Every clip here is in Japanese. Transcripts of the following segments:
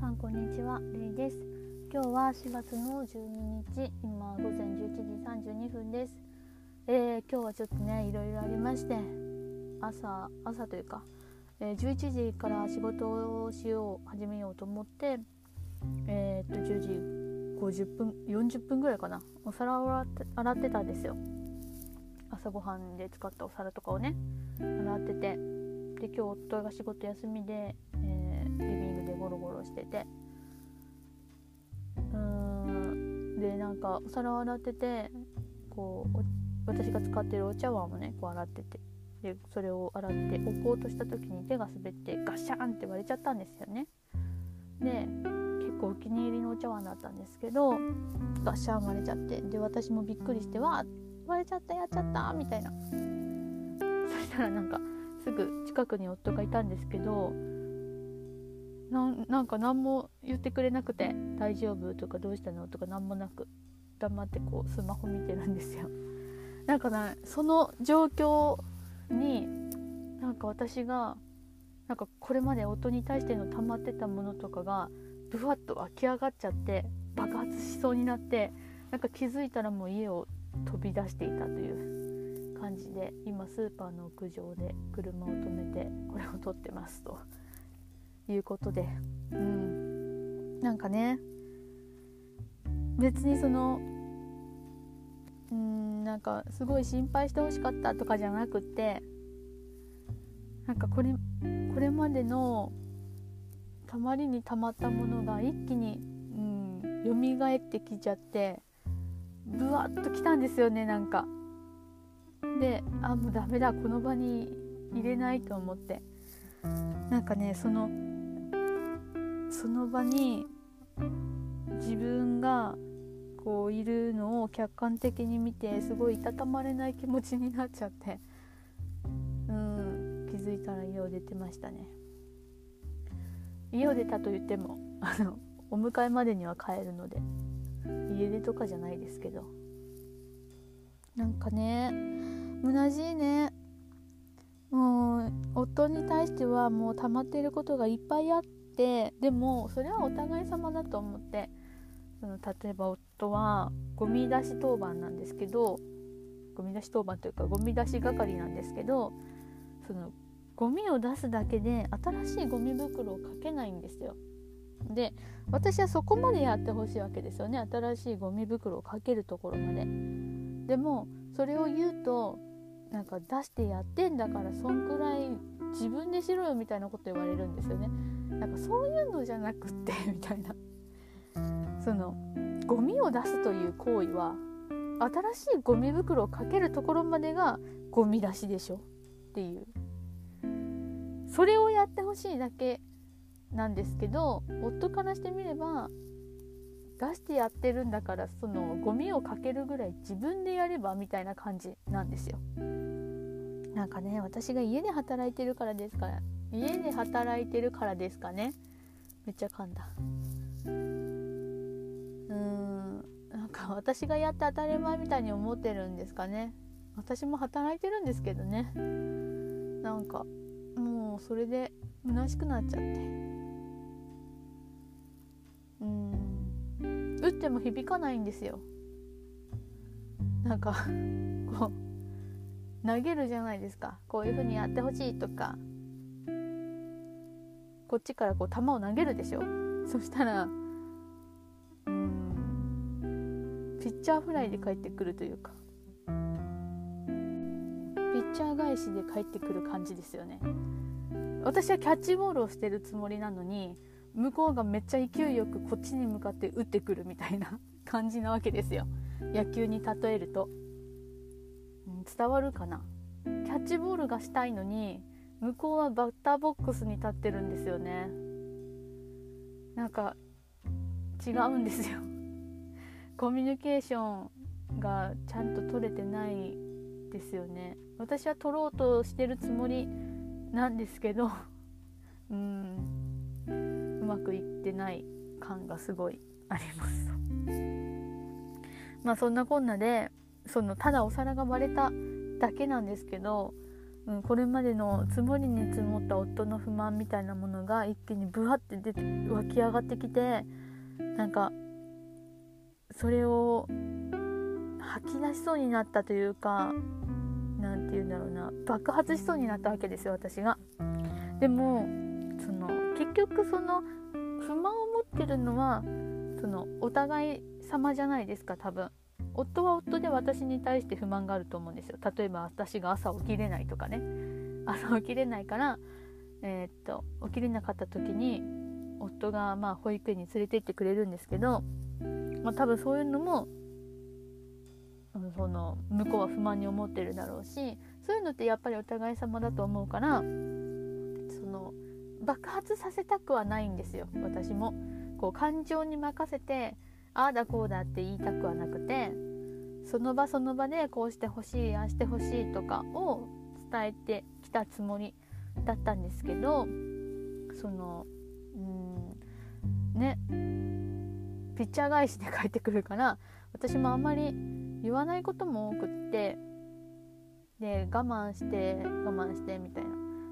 さんこんにちは。レイです。今日は4月の12日。今午前11時32分です、えー、今日はちょっとねいろいろありまして朝朝というか、えー、11時から仕事をしよう始めようと思ってえー、っと10時50分40分ぐらいかな。お皿を洗って洗ってたんですよ。朝ごはんで使ったお皿とかをね洗ってて。で今日夫が仕事休みで、えー、リビングでゴロゴロしてて。うーん。でなんかお皿を洗っててこう私が使ってるお茶碗をねこう洗ってて。でそれを洗って置こうとした時に手が滑ってガシャンって割れちゃったんですよね。で結構お気に入りのお茶碗だったんですけどガシャン割れちゃって。で私もびっくりしてわ割れちゃったやっちゃったみたいな。そしたらなんかすぐ近くに夫がいたんですけどなんか何も言ってくれなくて「大丈夫?」とか「どうしたの?」とか何もなく黙ってこうスマホ見てるんですよ。なんかねその状況になんか私がなんかこれまで夫に対しての溜まってたものとかがブワッと湧き上がっちゃって爆発しそうになってなんか気づいたらもう家を飛び出していたという感じで今スーパーの屋上で車を止めてこれを撮ってますということで。うん。なんかね。別にそのうんなんかすごい心配してほしかったとかじゃなくってなんかこれこれまでのたまりにたまったものが一気に、うん、蘇ってきちゃってブワッときたんですよねなんか。であもうダメだこの場に入れないと思って。なんかねそのその場に自分がこういるのを客観的に見てすごいいたたまれない気持ちになっちゃってうん気づいたら家を出てましたね。家を出たと言ってもあのお迎えまでには帰るので家出とかじゃないですけど。なんかね虚しいね。もう夫に対してはもう溜まっていることがいっぱいあってでもそれはお互い様だと思ってその例えば夫はゴミ出し当番なんですけどゴミ出し当番というかゴミ出し係なんですけどそのゴミを出すだけで新しいゴミ袋をかけないんですよ。で私はそこまでやってほしいわけですよね新しいゴミ袋をかけるところまで。でもそれを言うとなんか出してやってんだからそんくらい自分でしろよみたいなこと言われるんですよね。なんかそういうのじゃなくって みたいな。そのゴミを出すという行為は新しいゴミ袋をかけるところまでがゴミ出しでしょっていうそれをやってほしいだけなんですけど夫からしてみれば出してやってるんだからそのゴミをかけるぐらい自分でやればみたいな感じなんですよ。なんかね私が家で働いてるからですから家で働いてるからですかね。めっちゃ噛んだ。うーん。なんか私がやって当たり前みたいに思ってるんですかね。私も働いてるんですけどね。なんかもうそれで虚しくなっちゃって。うん。打っても響かないんですよ。なんかこう投げるじゃないですか。こういう風にやってほしいとか。こっちからこう球を投げるでしょ？そしたらうんピッチャーフライで帰ってくるというかピッチャー返しで帰ってくる感じですよね。私はキャッチボールをしてるつもりなのに向こうがめっちゃ勢いよくこっちに向かって打ってくるみたいな 感じなわけですよ。野球に例えると、うん、伝わるかな？キャッチボールがしたいのに向こうはバッターボックスに立ってるんですよね。なんか違うんですよ。コミュニケーションがちゃんと取れてないですよね。私は取ろうとしてるつもりなんですけど うん。うまくいってない感がすごいあります。まあそんなこんなでそのただお皿が割れただけなんですけどうん、これまでの積もりに積もった夫の不満みたいなものが一気にブワって出て湧き上がってきてなんかそれを吐き出しそうになったというか何て言うんだろうな爆発しそうになったわけですよ私が。でもその結局その不満を持ってるのはそのお互い様じゃないですか多分。夫は夫で私に対して不満があると思うんですよ。例えば私が朝起きれないとかね。朝起きれないからえー、っと起きれなかった時に夫がまあ保育園に連れて行ってくれるんですけど、まあ、多分そういうのもその向こうは不満に思ってるだろうしそういうのってやっぱりお互い様だと思うからその爆発させたくはないんですよ。私も。こう感情に任せてああだこうだって言いたくはなくてその場その場でこうしてほしいああしてほしいとかを伝えてきたつもりだったんですけどそのうんねピッチャー返しで帰ってくるから私もあんまり言わないことも多くってで我慢して我慢してみたいな。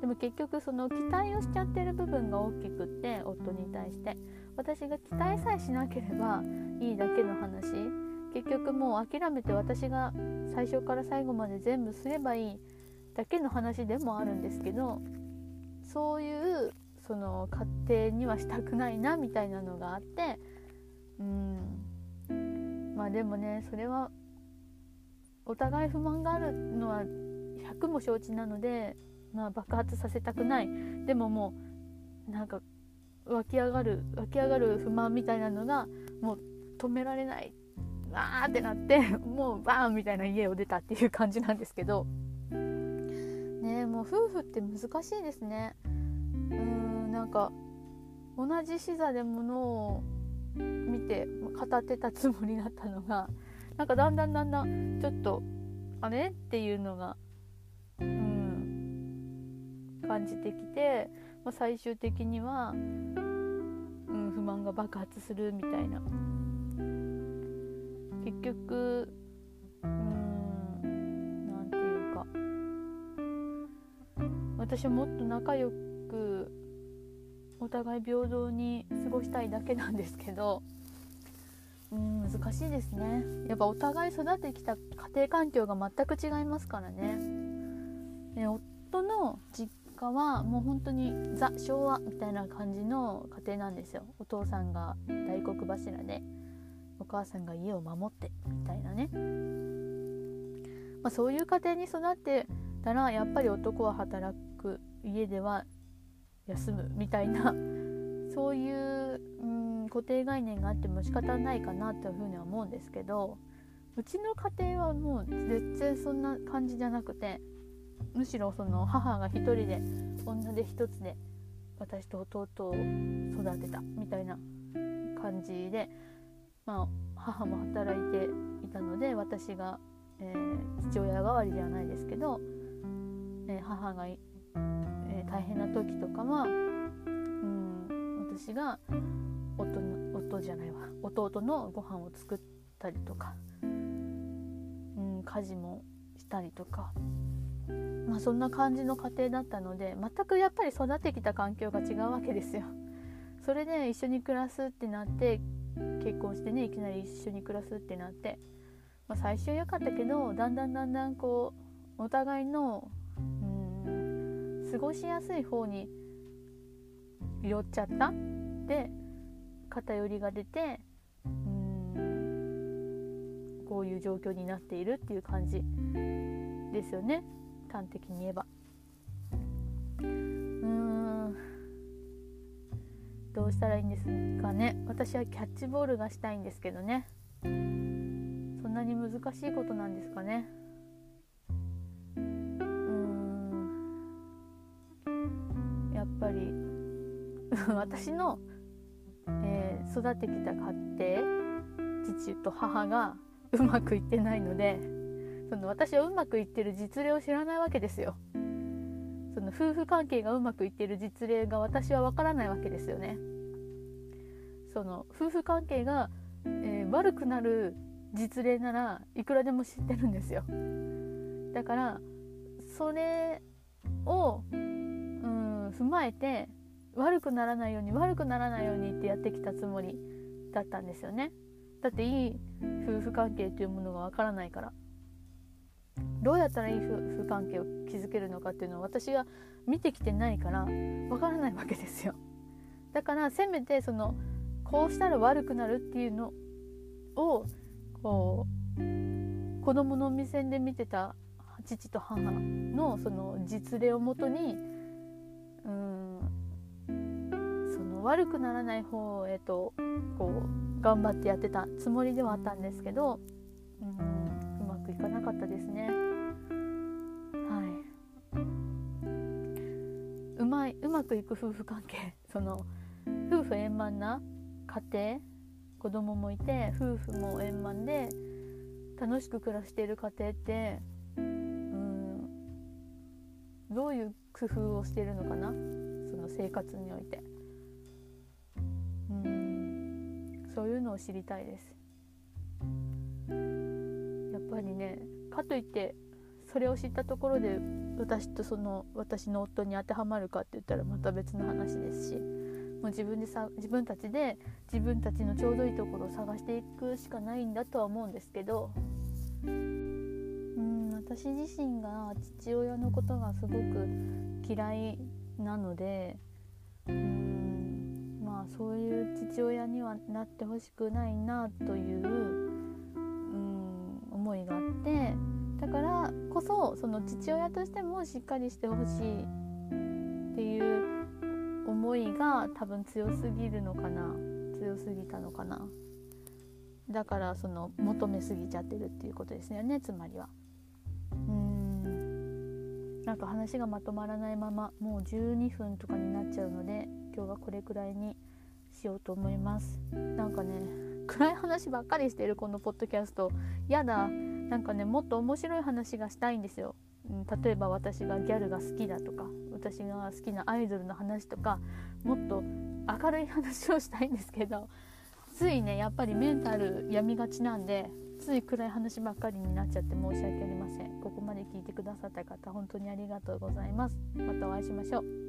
でも結局その期待をしちゃってる部分が大きくって夫に対して。私が期待さえしなければいいだけの話結局もう諦めて私が最初から最後まで全部すればいいだけの話でもあるんですけどそういうその家庭にはしたくないなみたいなのがあってうん。まあでもねそれはお互い不満があるのは100も承知なので、まあ、爆発させたくない。でももうなんか湧き上がる湧き上がる不満みたいなのがもう止められない。わーってなってもうバーンみたいな家を出たっていう感じなんですけど。ねもう夫婦って難しいですね。うーんなんか同じ視座でものを見て語ってたつもりだったのがなんかだんだんだんだんちょっとあれっていうのがうん感じてきて、まあ、最終的には、うん、不満が爆発するみたいな結局うんなんていうか。私はもっと仲良くお互い平等に過ごしたいだけなんですけどうん難しいですね。やっぱお互い育ってきた家庭環境が全く違いますからね。ね夫の実家はもう本当にザ昭和みたいな感じの家庭なんですよ。お父さんが大黒柱で。母さんが家を守ってみたいなね、まあ、そういう家庭に育ってたらやっぱり男は働く家では休むみたいな そういううん固定概念があっても仕方ないかなというふうには思うんですけどうちの家庭はもう全然そんな感じじゃなくてむしろその母が一人で女で一つで私と弟を育てたみたいな感じでまあ、母も働いていたので私が、えー、父親代わりではないですけど、えー、母が、えー、大変な時とかは、うん、私が夫の夫じゃないわ弟のご飯を作ったりとか、うん、家事もしたりとか。まあ、そんな感じの家庭だったので全くやっぱり育ってきた環境が違うわけですよ。それで一緒に暮らすってなって結婚してねいきなり一緒に暮らすってなって、まあ、最初良かったけどだんだんだんだんこうお互いのうん過ごしやすい方に寄っちゃった。で偏りが出てうんこういう状況になっているっていう感じですよね。端的に言えば。どうしたらいいんですかね。私はキャッチボールがしたいんですけどね。そんなに難しいことなんですかね。うん。やっぱり 私の、えー、育ってきた家庭父と母がうまくいってないのでその私はうまくいってる実例を知らないわけですよ。その夫婦関係がうまくいってる実例が私はわからないわけですよね。その夫婦関係が、えー、悪くなる実例ならいくらでも知ってるんですよ。だからそれをうん踏まえて悪くならないように悪くならないようにってやってきたつもりだったんですよねだっていい夫婦関係というものがわからないからどうやったらいい夫婦関係を築けるのかっていうのは私が見てきてないからわからないわけですよだからせめてそのこうしたら悪くなるっていうのをこう子供の目線で見てた父と母のその実例をもとにうんその悪くならない方へとこう頑張ってやってたつもりではあったんですけどうんうまくいかなかったですね。まいうまくいく夫婦関係。その夫婦円満な家庭子供もいて夫婦も円満で楽しく暮らしている家庭ってうんどういう工夫をしているのかな？その生活において。うん。そういうのを知りたいです。やっぱりねかといってそれを知ったところで私とその私の夫に当てはまるかって言ったらまた別の話ですしもう自分でさ自分たちで自分たちのちょうどいいところを探していくしかないんだとは思うんですけどうん私自身が父親のことがすごく嫌いなのでうんまあそういう父親にはなってほしくないなといううん思いがあってだからこそその父親としてもしっかりしてほしいっていう思いが多分強すぎるのかな。強すぎたのかな。だからその求めすぎちゃってるっていうことですよねつまりは。うーん。なんか話がまとまらないままもう12分とかになっちゃうので今日はこれくらいにしようと思います。なんかね暗い話ばっかりしてるこのポッドキャスト。やだ。なんかねもっと面白い話がしたいんですよ。例えば私がギャルが好きだとか私が好きなアイドルの話とかもっと明るい話をしたいんですけどついねやっぱりメンタル病みがちなんでつい暗い話ばっかりになっちゃって申し訳ありません。ここまで聞いてくださった方本当にありがとうございます。またお会いしましょう